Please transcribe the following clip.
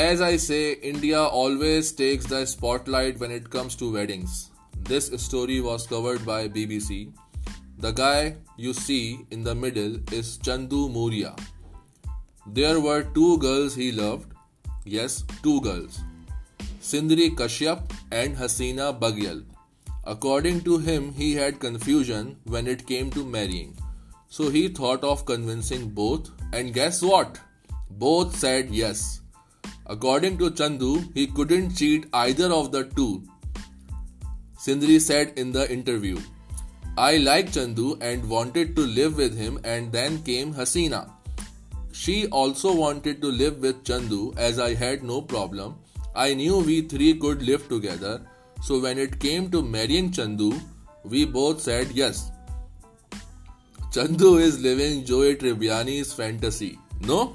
as I say India always takes weddings this story was covered by B B C the guy U C Maurya there were two girls loud yes two girls Sundari Kashyap and Haseena Begum according to him had confusion when it came to marrying so yes according to چند had Haseena she also want with Chand as I had no problem I knew we three good Lugar so when it came to marine چند we both said yes چند از لگ جو fantasy نو